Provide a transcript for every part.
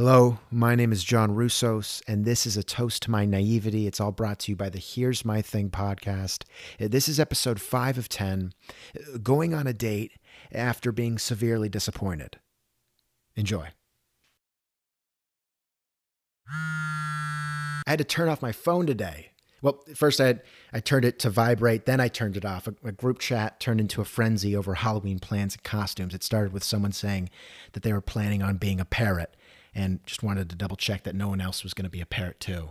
Hello, my name is John Russos, and this is a toast to my naivety. It's all brought to you by the Here's My Thing podcast. This is episode 5 of 10 uh, Going on a Date After Being Severely Disappointed. Enjoy. I had to turn off my phone today. Well, first I, had, I turned it to vibrate, then I turned it off. A, a group chat turned into a frenzy over Halloween plans and costumes. It started with someone saying that they were planning on being a parrot and just wanted to double check that no one else was going to be a parrot too.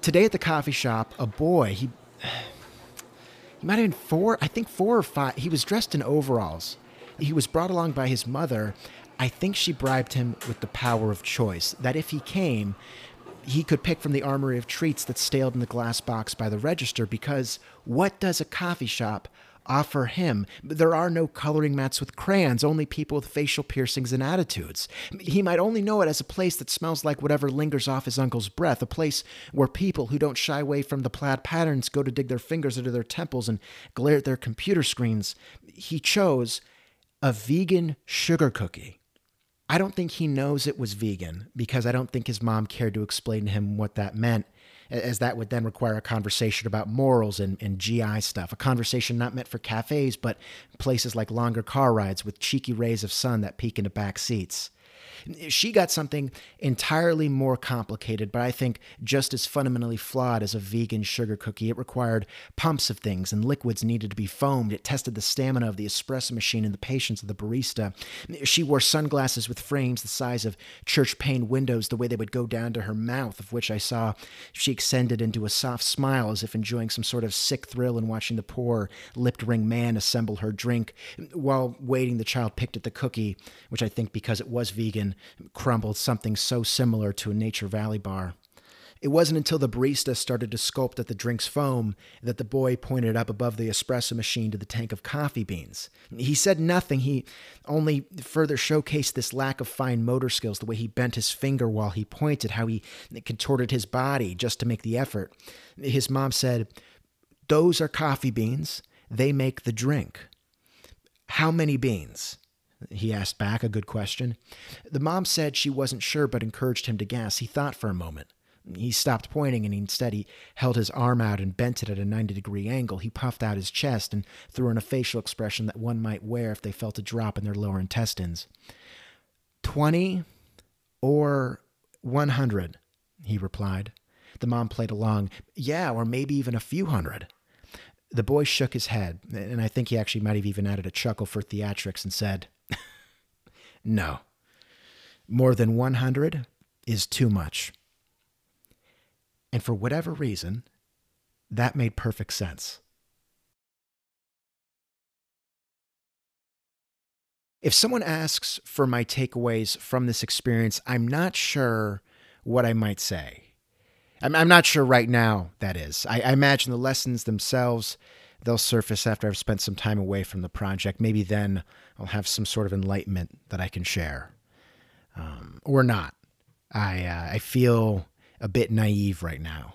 Today at the coffee shop, a boy, he he might have been four, I think four or five. He was dressed in overalls. He was brought along by his mother. I think she bribed him with the power of choice, that if he came, he could pick from the armory of treats that staled in the glass box by the register because what does a coffee shop offer him? There are no coloring mats with crayons, only people with facial piercings and attitudes. He might only know it as a place that smells like whatever lingers off his uncle's breath, a place where people who don't shy away from the plaid patterns go to dig their fingers into their temples and glare at their computer screens. He chose a vegan sugar cookie. I don't think he knows it was vegan because I don't think his mom cared to explain to him what that meant, as that would then require a conversation about morals and, and GI stuff. A conversation not meant for cafes, but places like longer car rides with cheeky rays of sun that peek into back seats. She got something entirely more complicated, but I think just as fundamentally flawed as a vegan sugar cookie. It required pumps of things, and liquids needed to be foamed. It tested the stamina of the espresso machine and the patience of the barista. She wore sunglasses with frames the size of church pane windows, the way they would go down to her mouth, of which I saw she extended into a soft smile as if enjoying some sort of sick thrill in watching the poor lipped ring man assemble her drink. While waiting, the child picked at the cookie, which I think because it was vegan, crumbled something so similar to a Nature Valley bar. It wasn't until the barista started to sculpt at the drink's foam that the boy pointed up above the espresso machine to the tank of coffee beans. He said nothing. He only further showcased this lack of fine motor skills, the way he bent his finger while he pointed, how he contorted his body just to make the effort. His mom said, Those are coffee beans. They make the drink. How many beans? He asked back, a good question. The mom said she wasn't sure, but encouraged him to guess. He thought for a moment. He stopped pointing and instead he held his arm out and bent it at a 90 degree angle. He puffed out his chest and threw in a facial expression that one might wear if they felt a drop in their lower intestines. 20 or 100, he replied. The mom played along. Yeah, or maybe even a few hundred. The boy shook his head, and I think he actually might have even added a chuckle for theatrics and said, No. More than 100 is too much. And for whatever reason, that made perfect sense. If someone asks for my takeaways from this experience, I'm not sure what I might say. I'm, not sure right now, that is. I imagine the lessons themselves, they'll surface after I've spent some time away from the project. Maybe then I'll have some sort of enlightenment that I can share. Um, or not. I, uh, I feel a bit naive right now.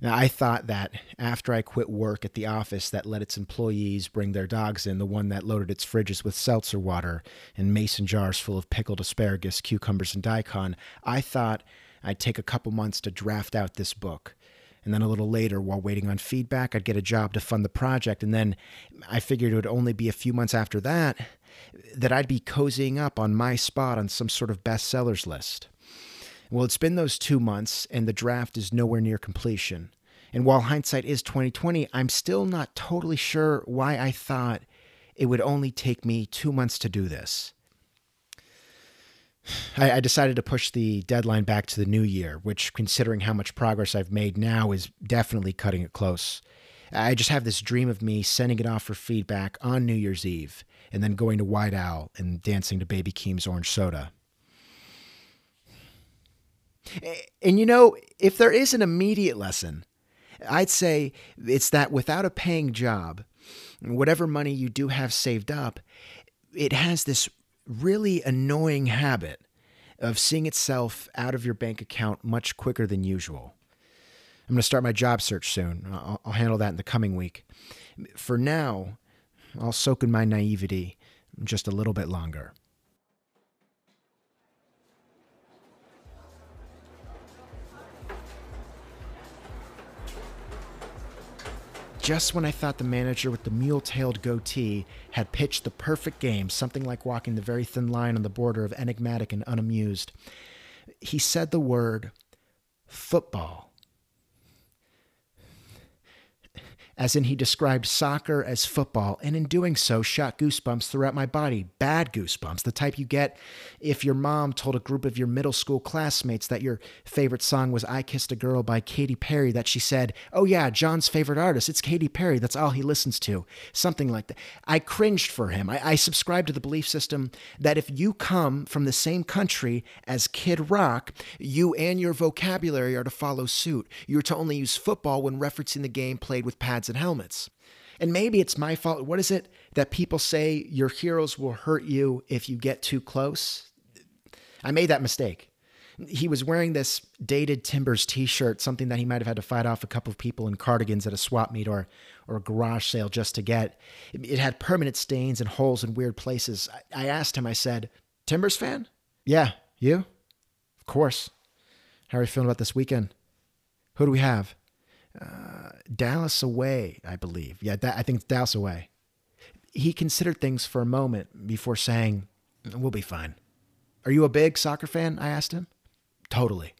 Now, I thought that after I quit work at the office that let its employees bring their dogs in, the one that loaded its fridges with seltzer water and mason jars full of pickled asparagus, cucumbers, and daikon, I thought I'd take a couple months to draft out this book. And then a little later, while waiting on feedback, I'd get a job to fund the project. And then I figured it would only be a few months after that that I'd be cozying up on my spot on some sort of bestsellers list. Well, it's been those two months, and the draft is nowhere near completion. And while hindsight is 2020, I'm still not totally sure why I thought it would only take me two months to do this. I, I decided to push the deadline back to the new year, which, considering how much progress I've made now, is definitely cutting it close. I just have this dream of me sending it off for feedback on New Year's Eve and then going to White Owl and dancing to Baby Keem's orange soda. And you know, if there is an immediate lesson, I'd say it's that without a paying job, whatever money you do have saved up, it has this really annoying habit of seeing itself out of your bank account much quicker than usual. I'm going to start my job search soon. I'll, I'll handle that in the coming week. For now, I'll soak in my naivety just a little bit longer. Just when I thought the manager with the mule tailed goatee had pitched the perfect game, something like walking the very thin line on the border of enigmatic and unamused, he said the word football. As in he described soccer as football, and in doing so, shot goosebumps throughout my body. Bad goosebumps, the type you get if your mom told a group of your middle school classmates that your favorite song was I Kissed a Girl by Katy Perry, that she said, Oh, yeah, John's favorite artist, it's Katy Perry, that's all he listens to. Something like that. I cringed for him. I, I subscribe to the belief system that if you come from the same country as Kid Rock, you and your vocabulary are to follow suit. You're to only use football when referencing the game played with pads and helmets. And maybe it's my fault. What is it that people say your heroes will hurt you if you get too close? I made that mistake. He was wearing this dated Timbers t-shirt, something that he might have had to fight off a couple of people in cardigans at a swap meet or or a garage sale just to get. It had permanent stains and holes in weird places. I asked him, I said, Timbers fan? Yeah, you? Of course. How are you feeling about this weekend? Who do we have? Uh, Dallas away, I believe. Yeah, that, I think it's Dallas away. He considered things for a moment before saying, We'll be fine. Are you a big soccer fan? I asked him. Totally.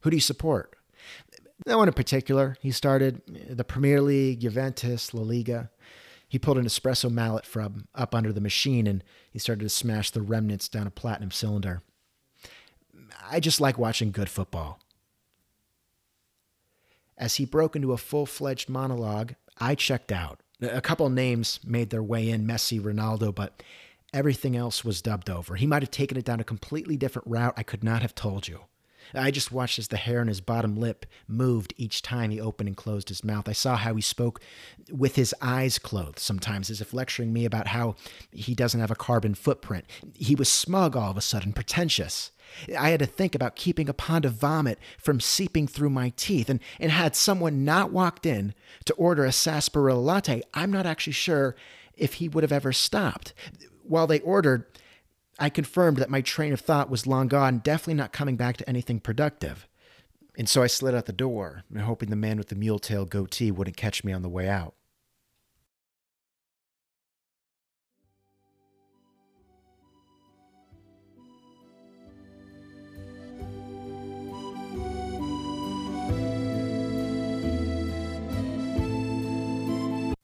Who do you support? No one in particular. He started the Premier League, Juventus, La Liga. He pulled an espresso mallet from up under the machine and he started to smash the remnants down a platinum cylinder. I just like watching good football. As he broke into a full fledged monologue, I checked out. A couple names made their way in Messi, Ronaldo, but everything else was dubbed over. He might have taken it down a completely different route I could not have told you. I just watched as the hair on his bottom lip moved each time he opened and closed his mouth. I saw how he spoke with his eyes closed sometimes, as if lecturing me about how he doesn't have a carbon footprint. He was smug all of a sudden, pretentious. I had to think about keeping a pond of vomit from seeping through my teeth. And, and had someone not walked in to order a sarsaparilla latte, I'm not actually sure if he would have ever stopped. While they ordered, I confirmed that my train of thought was long gone, definitely not coming back to anything productive. And so I slid out the door, hoping the man with the mule tail goatee wouldn't catch me on the way out.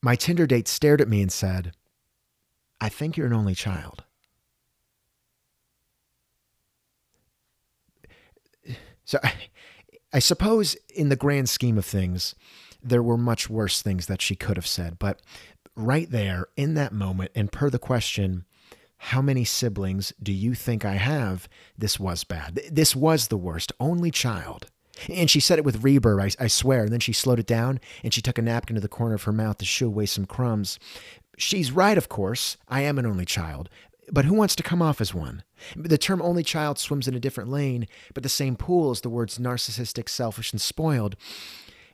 My Tinder date stared at me and said, I think you're an only child. So I, I suppose, in the grand scheme of things, there were much worse things that she could have said. But right there, in that moment, and per the question, how many siblings do you think I have? This was bad. This was the worst. Only child. And she said it with reverb, I, I swear. And then she slowed it down and she took a napkin to the corner of her mouth to shoo away some crumbs. She's right, of course. I am an only child. But who wants to come off as one? The term only child swims in a different lane, but the same pool as the words narcissistic, selfish, and spoiled.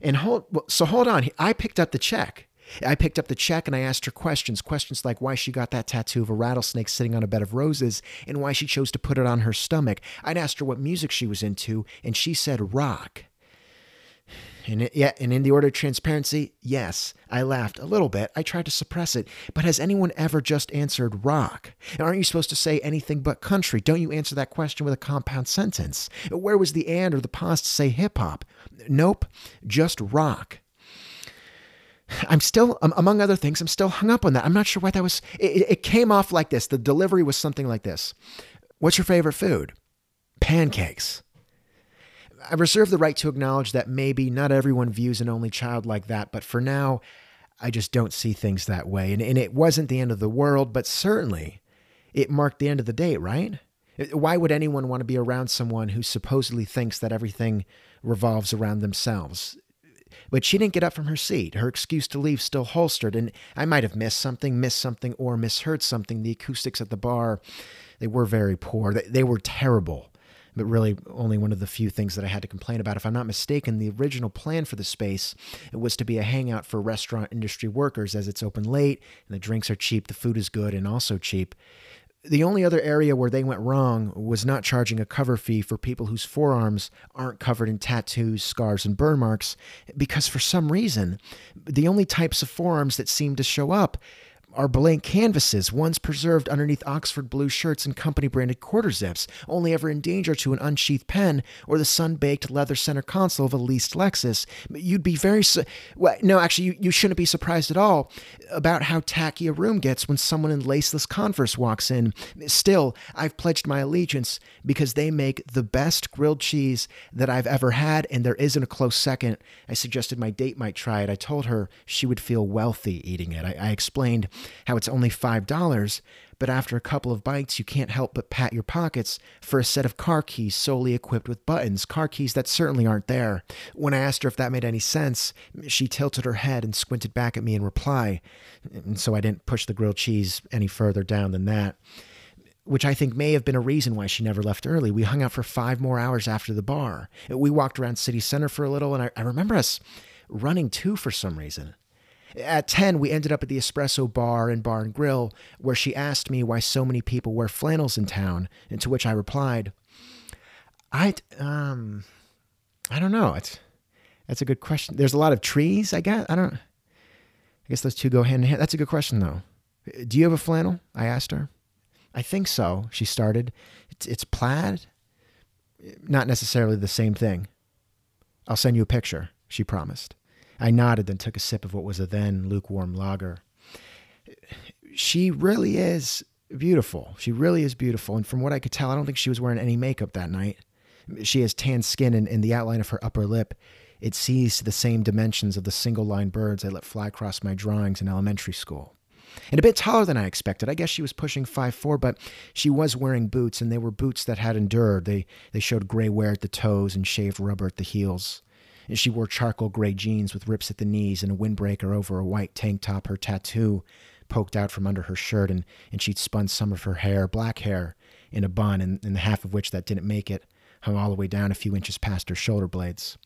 And hold, so hold on. I picked up the check. I picked up the check and I asked her questions. Questions like why she got that tattoo of a rattlesnake sitting on a bed of roses and why she chose to put it on her stomach. I'd asked her what music she was into, and she said rock. And it, yeah, and in the order of transparency, yes, I laughed a little bit. I tried to suppress it. But has anyone ever just answered rock? Aren't you supposed to say anything but country? Don't you answer that question with a compound sentence? Where was the and or the pause to say hip hop? Nope, just rock. I'm still, among other things, I'm still hung up on that. I'm not sure why that was. It, it came off like this. The delivery was something like this What's your favorite food? Pancakes. I reserve the right to acknowledge that maybe not everyone views an only child like that, but for now, I just don't see things that way. And, and it wasn't the end of the world, but certainly it marked the end of the date, right? Why would anyone want to be around someone who supposedly thinks that everything revolves around themselves? But she didn't get up from her seat. Her excuse to leave still holstered, and I might have missed something, missed something, or misheard something. The acoustics at the bar, they were very poor. They, they were terrible. but really only one of the few things that I had to complain about. If I'm not mistaken, the original plan for the space was to be a hangout for restaurant industry workers as it's open late and the drinks are cheap, the food is good and also cheap. The only other area where they went wrong was not charging a cover fee for people whose forearms aren't covered in tattoos, scars, and burn marks, because for some reason, the only types of forearms that seemed to show up are blank canvases, ones preserved underneath Oxford blue shirts and company branded quarter zips, only ever in danger to an unsheathed pen or the sun baked leather center console of a leased Lexus. You'd be very. Su- well, no, actually, you, you shouldn't be surprised at all about how tacky a room gets when someone in laceless Converse walks in. Still, I've pledged my allegiance because they make the best grilled cheese that I've ever had, and there isn't a close second. I suggested my date might try it. I told her she would feel wealthy eating it. I, I explained how it's only $5, but after a couple of bites, you can't help but pat your pockets for a set of car keys solely equipped with buttons, car keys that certainly aren't there. When I asked her if that made any sense, she tilted her head and squinted back at me in reply, and so I didn't push the grilled cheese any further down than that. Which I think may have been a reason why she never left early. We hung out for five more hours after the bar. We walked around city center for a little, and I, I remember us running too for some reason. At 10, we ended up at the Espresso Bar and Bar and Grill, where she asked me why so many people wear flannels in town, and to which I replied, I, um, I don't know. It's, that's a good question. There's a lot of trees, I guess. I don't, I guess those two go hand in hand. That's a good question, though. Do you have a flannel? I asked her. I think so, she started. It's, it's plaid. Not necessarily the same thing. I'll send you a picture, she promised. I nodded, then took a sip of what was a then lukewarm lager. She really is beautiful. She really is beautiful. And from what I could tell, I don't think she was wearing any makeup that night. She has tan skin, and, and the outline of her upper lip, it sees to the same dimensions of the single line birds I let fly across my drawings in elementary school. And a bit taller than I expected. I guess she was pushing five four, but she was wearing boots, and they were boots that had endured. They, they showed gray wear at the toes and shaved rubber at the heels. And she wore charcoal gray jeans with rips at the knees and a windbreaker over a white tank top. Her tattoo poked out from under her shirt, and, and she'd spun some of her hair, black hair, in a bun, and, and the half of which that didn't make it hung all the way down a few inches past her shoulder blades.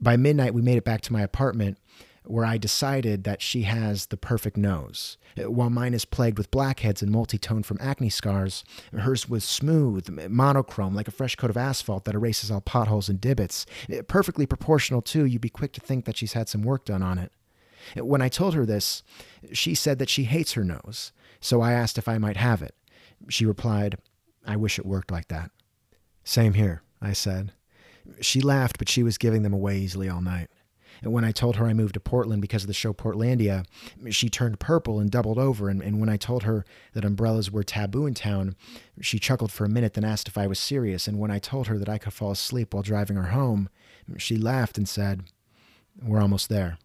By midnight, we made it back to my apartment, where I decided that she has the perfect nose. While mine is plagued with blackheads and multi-tone from acne scars, hers was smooth, monochrome, like a fresh coat of asphalt that erases all potholes and divots. Perfectly proportional, too. You'd be quick to think that she's had some work done on it. When I told her this, she said that she hates her nose, so I asked if I might have it. She replied, I wish it worked like that. Same here, I said. She laughed, but she was giving them away easily all night. And when I told her I moved to Portland because of the show Portlandia, she turned purple and doubled over. And, and when I told her that umbrellas were taboo in town, she chuckled for a minute, then asked if I was serious. And when I told her that I could fall asleep while driving her home, she laughed and said, We're almost there.